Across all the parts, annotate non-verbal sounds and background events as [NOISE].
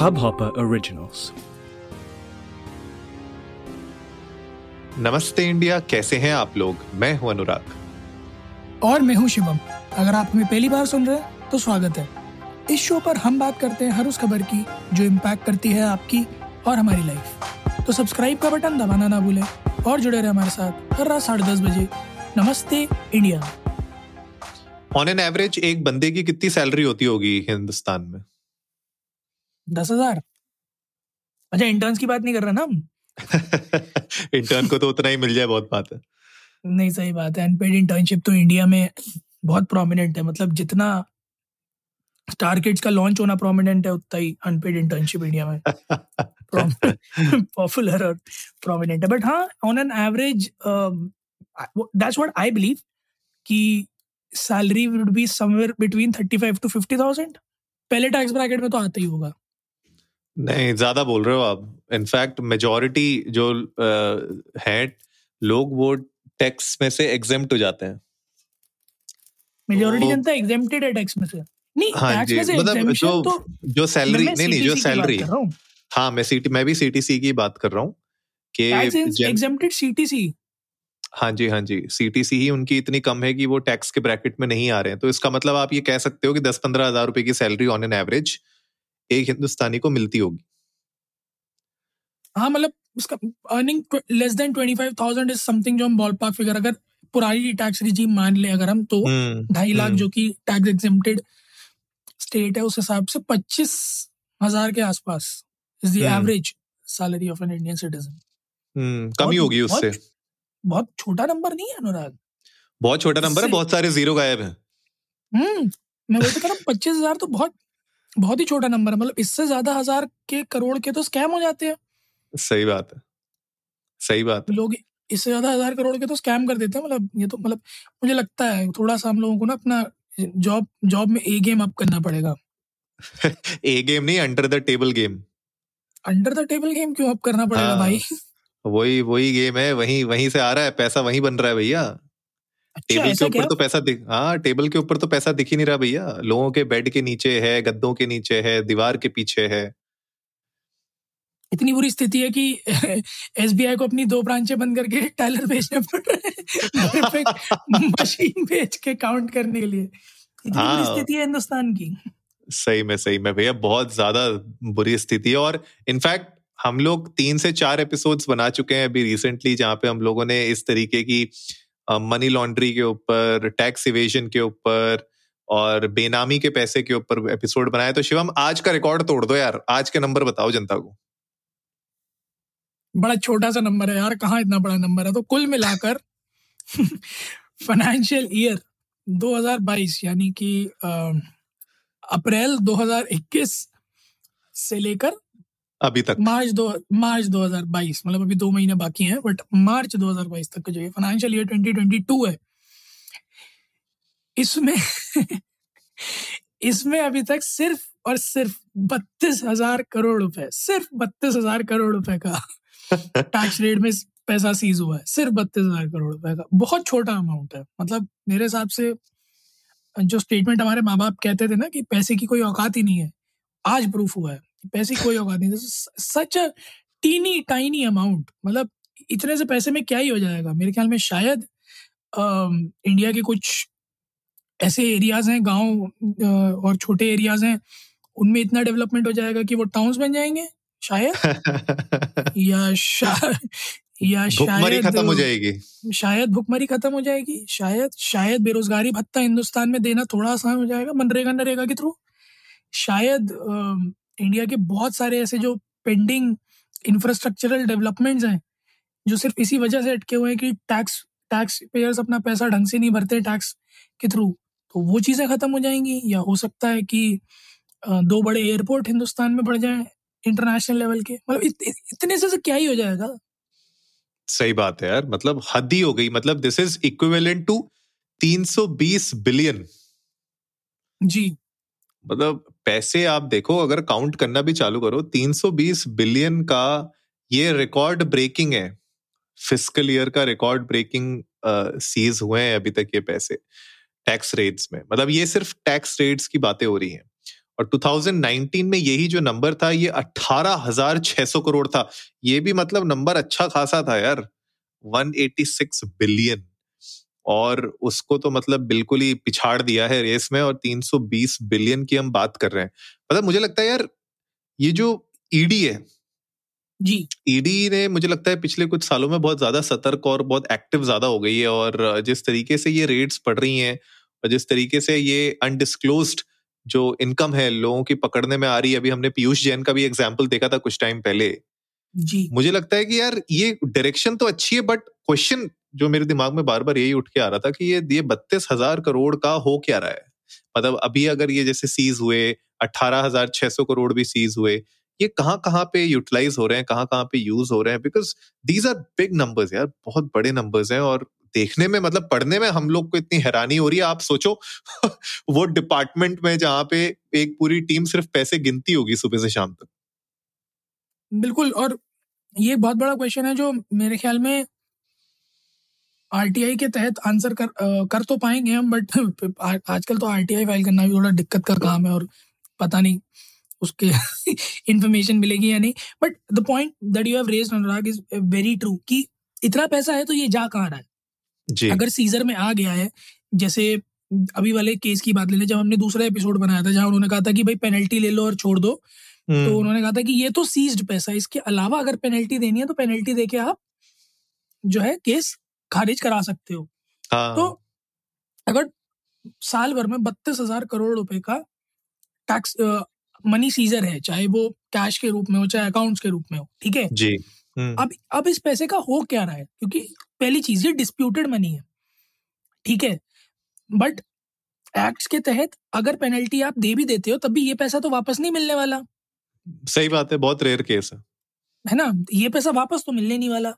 Hubhopper Originals. नमस्ते India कैसे हैं आप लोग? मैं हूँ अनुराग। और मैं हूँ शिवम अगर आप हमें पहली बार सुन रहे हैं तो स्वागत है। इस शो पर हम बात करते हैं हर उस खबर की जो इम्पैक्ट करती है आपकी और हमारी लाइफ तो सब्सक्राइब का बटन दबाना ना भूलें और जुड़े रहे हमारे साथ हर रात साढ़े दस बजे। नमस्ते इंडिया। ऑन एन एवरेज एक बंदे की कितनी सैलरी होती होगी हिंदुस्तान में? दस हज़ार। अच्छा इंटर्न्स की बात नहीं कर रहे ना हम? [LAUGHS] इंटर्न को तो उतना ही मिल जाए बहुत बात है। नहीं सही बात है। अनपेड इंटर्नशिप तो इंडिया में बहुत प्रोमिनेंट है। मतलब जितना स्टार किड्स का लॉन्च होना प्रोमिनेंट है उतना ही अनपेड इंटर्नशिप इंडिया में [LAUGHS] पॉपुलर और प्रोमिनेंट है। बट हाँ on an average that's what I believe कि salary would be somewhere between thirty five to fifty thousand पहले टैक्स ब्रैकेट में तो आता ही होगा। नहीं ज़्यादा बोल रहे हो आप। इनफैक्ट मेजोरिटी जो uh, है लोग वो टैक्स में से एग्जेम्प्ट हो जाते हैं। मेजोरिटी जनता एग्जेम्प्टेड है टैक्स में से। नहीं हाँ टैक्स जी में से मतलब जो तो जो सैलरी नहीं नहीं जो सैलरी हूँ। हाँ मैं सीटी मैं भी सीटीसी की बात कर रहा हूँ कि एग्जेम्प्टेड सीटीसी हाँ जी हाँ जी सीटीसी ही उनकी इतनी कम है कि वो टैक्स के ब्रैकेट में नहीं आ रहे हैं। तो इसका मतलब आप ये कह सकते हो कि दस पंद्रह हज़ार रुपए की सैलरी ऑन एन एवरेज एक हिंदुस्तानी को मिलती होगी। हाँ मतलब उसका earning less than twenty five thousand is something जो हम बॉल पार्क फिगर अगर पुरानी टैक्स रिजीम मान ले अगर हम तो हम्म, ढाई लाख हम्म, जो कि टैक्स एग्जेम्प्टेड स्टेट है उस हिसाब से पच्चीस हज़ार के आसपास is the. Average salary of an Indian citizen कमी होगी उससे। बहुत- छोटा नंबर नहीं है अनुराग? बहुत छोटा नंबर है बहुत सारे ज़ीरो गायब हैं। हम्म मैं तो रहा हूँ पच्चीस हज़ार तो बहुत बहुत ही छोटा नंबर है मतलब इससे ज़्यादा हज़ार के करोड़ के तो स्कैम हो जाते हैं। सही बात है। सही बात है। लोग इससे ज़्यादा हज़ार करोड़ के तो स्कैम कर देते हैं मतलब ये तो मतलब मुझे लगता है थोड़ा सा हम लोगों को ना अपना जॉब जॉब में ए गेम अप करना पड़ेगा। [LAUGHS] ए गेम नहीं under the table game under the table game क्यों अप करना पड़ेगा हाँ, भाई? वही वही गेम है वहीं वहीं से आ रहा है पैसा वहीं बन रहा है भैया। टेबल के ऊपर तो पैसा दिख हाँ टेबल के ऊपर तो पैसा दिख ही नहीं रहा भैया। लोगों के बेड के नीचे है गद्दों के नीचे है दीवार के पीछे है। इतनी बुरी स्थिति है कि [LAUGHS] एसबीआई को अपनी दो ब्रांचें बंद करके टेलर बेचने पड़ रहे हैं। मशीन बेच के काउंट करने के लिए। इतनी बुरी हाँ। स्थिति है हिंदुस्तान की। सही में सही में भैया बहुत ज़्यादा बुरी स्थिति है और इनफैक्ट हम लोग तीन से चार एपिसोड्स बना चुके हैं अभी रिसेंटली जहाँ पे हम लोगों ने इस तरीके की मनी लॉन्ड्री के ऊपर टैक्स इवेजन के ऊपर और बेनामी के पैसे के ऊपर एपिसोड बनाए तो शिवम, आज का रिकॉर्ड तोड़ दो यार। आज के नंबर बताओ जनता को। बड़ा छोटा सा नंबर है यार। कहाँ इतना बड़ा नंबर है? तो कुल मिलाकर फाइनेंशियल ईयर 2022 यानी कि अप्रैल 2021 से लेकर अभी तक। मार्च दो मार्च 2022 मतलब अभी दो महीने बाकी हैं बट मार्च 2022 तक का जो ये फाइनेंशियल ईयर 2022 है इसमें [LAUGHS] इसमें अभी तक सिर्फ़ और सिर्फ़ बत्तीस हज़ार करोड़ रुपए सिर्फ़ बत्तीस हज़ार करोड़ रुपए का [LAUGHS] टैक्स रेट में पैसा सीज हुआ है सिर्फ़ बत्तीस हज़ार करोड़ रुपए का। बहुत छोटा अमाउंट है मतलब मेरे हिसाब से जो स्टेटमेंट हमारे माँ बाप कहते थे ना कि पैसे की कोई औकात ही नहीं है आज प्रूफ हुआ है। पैसे कोई औकात नहीं। Such a teeny tiny amount मतलब इतने से पैसे में क्या ही हो जाएगा? मेरे ख्याल में शायद अम, इंडिया के कुछ ऐसे एरियाज़ हैं गाँव और छोटे एरियाज़ हैं उनमें इतना डेवलपमेंट हो जाएगा कि वो टाउन्स बन जाएँगे शायद? [LAUGHS] या शा, या शायद खत्म हो जाएगी। शायद भुखमरी खत्म हो जाएगी। शायद शायद बेरोजगारी भत्ता हिंदुस्तान में देना थोड़ा आसान हो जाएगा मनरेगा नरेगा के थ्रू। शायद इंडिया के बहुत सारे ऐसे जो पेंडिंग इंफ्रास्ट्रक्चरल डेवलपमेंट्स हैं जो सिर्फ़ इसी वजह से अटके हुए हैं कि टैक्स टैक्स पेयर्स अपना पैसा ढंग से नहीं भरते टैक्स के थ्रू तो वो चीज़ें ख़त्म हो जाएँगी या हो सकता है कि दो बड़े एयरपोर्ट हिंदुस्तान में बढ़ जाएँ इंटरनेशनल लेवल के। मतलब इत, इत, इतने से, से क्या ही हो जाएगा? सही बात है यार मतलब हद ही हो गई। मतलब this is equivalent to 320 billion जी। मतलब पैसे आप देखो अगर काउंट करना भी चालू करो 320 बिलियन का ये रिकॉर्ड ब्रेकिंग है। फ़िज़िकल ईयर का रिकॉर्ड ब्रेकिंग सीज हुए हैं अभी तक ये पैसे टैक्स रेट्स में। मतलब ये सिर्फ़ टैक्स रेट्स की बातें हो रही हैं। और 2019 में यही जो नंबर था ये 18,600 करोड़ था। ये भी मतलब नंबर अच्छा खासा था यार। 186 बिलियन और उसको तो मतलब बिल्कुल ही पिछाड़ दिया है रेस में और 320 बिलियन की हम बात कर रहे हैं। मतलब मुझे लगता है यार ये जो ईडी है जी। ईडी ने मुझे लगता है पिछले कुछ सालों में बहुत ज़्यादा सतर्क और बहुत एक्टिव ज़्यादा हो गई है और जिस तरीके से ये रेट्स पड़ रही हैं और जिस तरीके से ये अनडिस्क्लोज जो इनकम है लोगों की पकड़ने में आ रही है अभी हमने पीयूष जैन का भी एग्ज़ाम्पल देखा था कुछ टाइम पहले। जी। मुझे लगता है कि यार ये डायरेक्शन तो अच्छी है बट क्वेश्चन जो मेरे दिमाग में बार बार यही उठ के आ रहा था कि ये ये बत्तीस हज़ार करोड़ का हो क्या रहा है? मतलब अभी अगर ये जैसे सीज हुए अट्ठारह हज़ार छह सौ करोड़ भी सीज हुए, ये कहाँ कहाँ पे यूटिलाइज हो रहे हैं कहाँ कहाँ पे यूज़ हो रहे हैं? Because these are big numbers यार, बहुत बड़े नंबर्स हैं और देखने में मतलब पढ़ने में हम लोग को इतनी हैरानी हो रही है। आप सोचो, [LAUGHS] वो डिपार्टमेंट में जहाँ पे एक पूरी टीम सिर्फ़ पैसे गिनती होगी सुबह से शाम तक। बिल्कुल, और ये बहुत बड़ा क्वेश्चन है जो मेरे ख्याल में आरटीआई के तहत आंसर कर आ, कर तो पाएँगे हम बट [LAUGHS] आजकल तो आरटीआई फ़ाइल करना भी थोड़ा दिक्कत का काम है और पता नहीं उसके [LAUGHS] इंफॉर्मेशन मिलेगी या नहीं। But the point that you have raised Anurag is very true कि इतना पैसा है तो ये जा कहाँ रहा है? जी। अगर सीजर में आ गया है जैसे अभी वाले केस की बात ले लें जब हमने दूसरा एपिसोड बनाया था जहाँ उन्होंने कहा था कि भाई पेनल्टी ले लो और छोड़ दो तो हम्म, उन्होंने कहा था कि ये तो सीज्ड पैसा है इसके अलावा अगर पेनल्टी देनी है तो पेनल्टी देके आप जो है केस खारिज करा सकते हो। हाँ। तो अगर साल भर में बत्तीस हज़ार करोड़ रुपए का टैक्स मनी सीजर है चाहे वो कैश के रूप में हो चाहे अकाउंट्स के रूप में हो ठीक है? जी हम्म, अब अब इस पैसे का हो क्या रहा है? क्योंकि पहली चीज़ ये डिस्प्यूटेड मनी है ठीक है? बट एक्ट के तहत अगर पेनल्टी आप दे भी देते हो तब भी ये पैसा तो वापस नहीं मिलने वाला। सही बात है बहुत रेयर केस है। है ना? ये पैसा वापस तो मिलने नहीं वाला।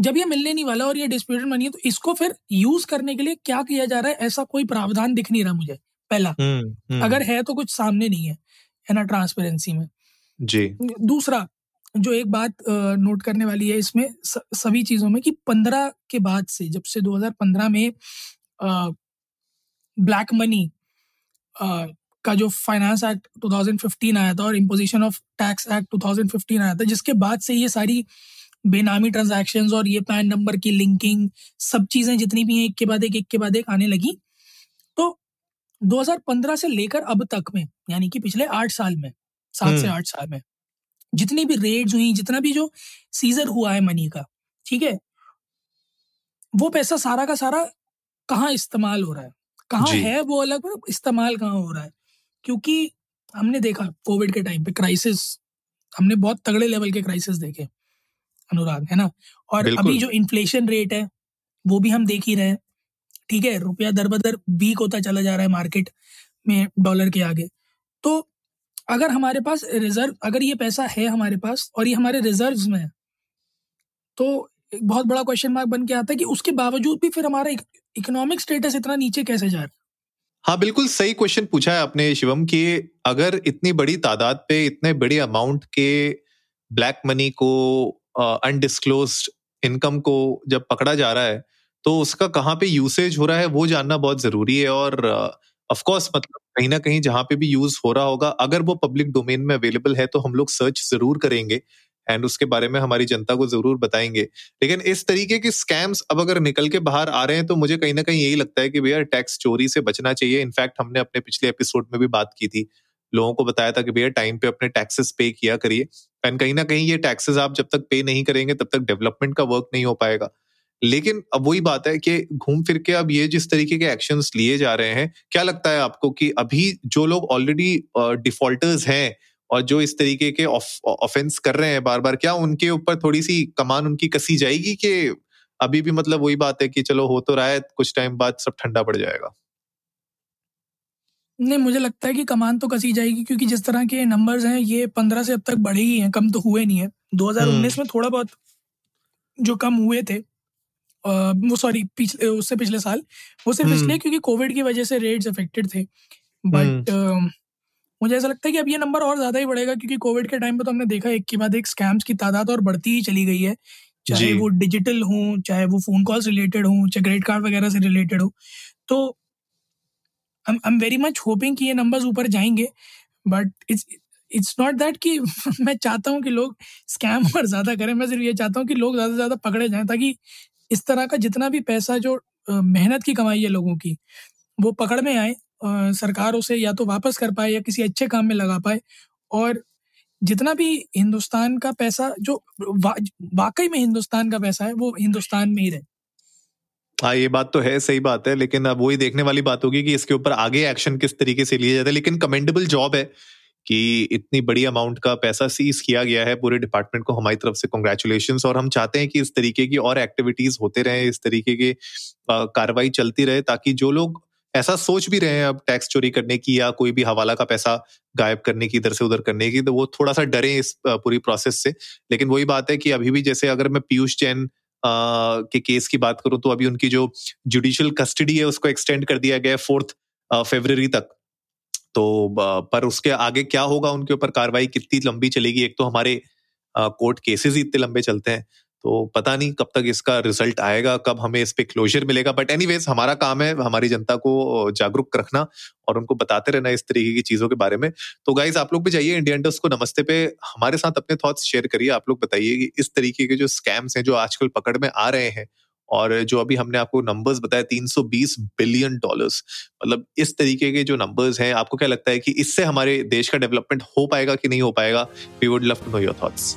जब ये मिलने नहीं वाला और ये डिस्प्यूटेड मनी है तो इसको फिर यूज़ करने के लिए क्या किया जा रहा है? ऐसा कोई प्रावधान दिख नहीं रहा मुझे पहला। हम्म, हम्म, अगर है तो कुछ सामने नहीं है है ना ट्रांसपेरेंसी में। जी। दूसरा जो एक बात नोट करने वाली है इसमें सभी चीज़ों में कि 15 के बाद से जब से 2015 में ब्लैक मनी का जो फाइनेंस एक्ट 2015 आया था और इम्पोजिशन ऑफ़ टैक्स एक्ट 2015 आया था जिसके बाद से ये सारी बेनामी ट्रांजैक्शंस और ये पैन नंबर की लिंकिंग सब चीज़ें जितनी भी हैं एक के बाद एक एक के बाद एक आने लगी। तो 2015 से लेकर अब तक में यानी कि पिछले आठ साल में सात से हम्म। आठ साल में जितनी भी रेड्स हुई जितना भी जो सीजर हुआ है मनी का ठीक है? वो पैसा सारा का सारा कहाँ इस्तेमाल हो रहा है? कहाँ है वो अलग इस्तेमाल कहाँ हो रहा है? क्योंकि हमने देखा कोविड के टाइम पे क्राइसिस हमने बहुत तगड़े लेवल के क्राइसिस देखे। अनुराग है ना? और अभी जो इन्फ्लेशन रेट है वो भी हम देख ही रहे हैं। ठीक है रुपया दर बदर वीक होता चला जा रहा है मार्केट में डॉलर के आगे। तो अगर हमारे पास रिज़र्व अगर ये पैसा है हमारे पास और ये हमारे रिजर्व्स में है तो एक बहुत बड़ा क्वेश्चन मार्क बन के आता है कि उसके बावजूद भी फिर हमारा इकोनॉमिक स्टेटस इतना नीचे कैसे जा रहा है? हाँ बिल्कुल सही क्वेश्चन पूछा है आपने शिवम कि अगर इतनी बड़ी तादाद पे इतने बड़े अमाउंट के ब्लैक मनी को अनडिस्क्लोज इनकम को जब पकड़ा जा रहा है तो उसका कहाँ पे यूसेज हो रहा है वो जानना बहुत ज़रूरी है और ऑफ़ कोर्स मतलब कहीं ना कहीं जहाँ पे भी यूज़ हो रहा होगा, अगर वो पब्लिक डोमेन में अवेलेबल है तो हम लोग सर्च ज़रूर करेंगे एंड उसके बारे में हमारी जनता को ज़रूर बताएँगे। लेकिन इस तरीके के स्कैम्स अब अगर निकल के बाहर आ रहे हैं तो मुझे कहीं ना कहीं यही लगता है कि भैया टैक्स चोरी से बचना चाहिए। इनफैक्ट हमने अपने पिछले एपिसोड में भी बात की थी, लोगों को बताया था कि भैया टाइम पे अपने टैक्सेस पे किया करिए। एंड कहीं ना कहीं ये टैक्सेस आप जब तक पे नहीं करेंगे, तब तक डेवलपमेंट का वर्क नहीं हो पाएगा। लेकिन अब वही बात है कि घूम फिर के अब ये जिस तरीके के एक्शंस लिए जा रहे हैं, क्या लगता है आपको कि अभी जो लोग ऑलरेडी डिफॉल्टर्स हैं और जो इस तरीके के ऑफेंस कर रहे हैं बार बार क्या उनके ऊपर थोड़ी सी कमान उनकी कसी जाएगी कि अभी भी मतलब वही बात है कि चलो हो तो रहा है, कुछ टाइम बाद सब ठंडा पड़ जाएगा? नहीं मुझे लगता है कि कमान तो कसी जाएगी क्योंकि जिस तरह के नंबर्स हैं ये पंद्रह से अब तक बढ़े ही हैं कम तो हुए नहीं है। 2019 में थोड़ा बहुत जो कम हुए थे वो सॉरी पिछले उससे पिछले साल वो सिर्फ़ हम्म। इसलिए क्योंकि कोविड की वजह से रेट्स अफेक्टेड थे। बट मुझे ऐसा लगता है कि अब ये नंबर और ज़्यादा ही बढ़ेगा क्योंकि कोविड के टाइम पे तो हमने देखा एक के बाद एक स्कैम्स की तादाद और बढ़ती ही चली गई है। चाहे वो डिजिटल हो चाहे वो फ़ोन कॉल्स रिलेटेड हो चाहे क्रेडिट कार्ड वगैरह से रिलेटेड हो। तो I am very much hoping कि ये नंबर्स ऊपर जाएँगे but it's it's not that कि [LAUGHS] मैं चाहता हूँ कि लोग स्कैम और ज़्यादा करें। मैं सिर्फ़ ये चाहता हूँ कि लोग ज़्यादा से ज़्यादा पकड़े जाएँ ताकि इस तरह का जितना भी पैसा जो मेहनत की कमाई है लोगों की, वो पकड़ में आए सरकार उसे या तो वापस कर पाए या किसी अच्छे काम में लगा पाए। और जितना भी हिंदुस्तान का पैसा, जो वाकई में हिंदुस्तान का पैसा है, वो हिंदुस्तान में ही रहे। हाँ ये बात तो है, सही बात है, लेकिन अब वही देखने वाली बात होगी कि इसके ऊपर आगे एक्शन किस तरीके से लिया जाता है। लेकिन कमेंडेबल जॉब है कि इतनी बड़ी अमाउंट का पैसा सीज किया गया है पूरे डिपार्टमेंट को हमारी तरफ़ से। कॉन्ग्रेचुलेशन और हम चाहते हैं कि इस तरीके की और एक्टिविटीज़ होते रहे, इस तरीके की कार्रवाई चलती रहे ताकि जो लोग ऐसा सोच भी रहे हैं अब टैक्स चोरी करने की या कोई भी हवाला का पैसा गायब करने की, इधर से उधर करने की तो वो थोड़ा सा डरे इस पूरी प्रोसेस से। लेकिन वही बात है कि अभी भी जैसे अगर मैं पीयूष जैन के केस की बात करूँ तो अभी उनकी जो जुडिशियल कस्टडी है उसको एक्सटेंड कर दिया गया है फोर्थ फेबररी तक। तो पर उसके आगे क्या होगा उनके ऊपर कार्रवाई कितनी लंबी चलेगी? एक तो हमारे कोर्ट केसेस ही इतने लंबे चलते हैं। तो पता नहीं कब तक इसका रिज़ल्ट आएगा, कब हमें इस पे क्लोजर मिलेगा बट एनी हमारा काम है हमारी जनता को जागरूक रखना और उनको बताते रहना इस तरीके की चीज़ों के बारे में। तो गाइज़ आप लोग भी जाइए इंडियन को नमस्ते पे, हमारे साथ अपने थॉट्स शेयर करिए, आप लोग बताइए कि इस तरीके के जो स्कैम्स हैं जो आजकल पकड़ में आ रहे हैं और जो अभी हमने आपको नंबर्स बताया 320 बिलियन डॉलर्स मतलब इस तरीके के जो नंबर्स हैं, आपको क्या लगता है कि इससे हमारे देश का डेवलपमेंट हो पाएगा कि नहीं हो पाएगा? We would love to know your thoughts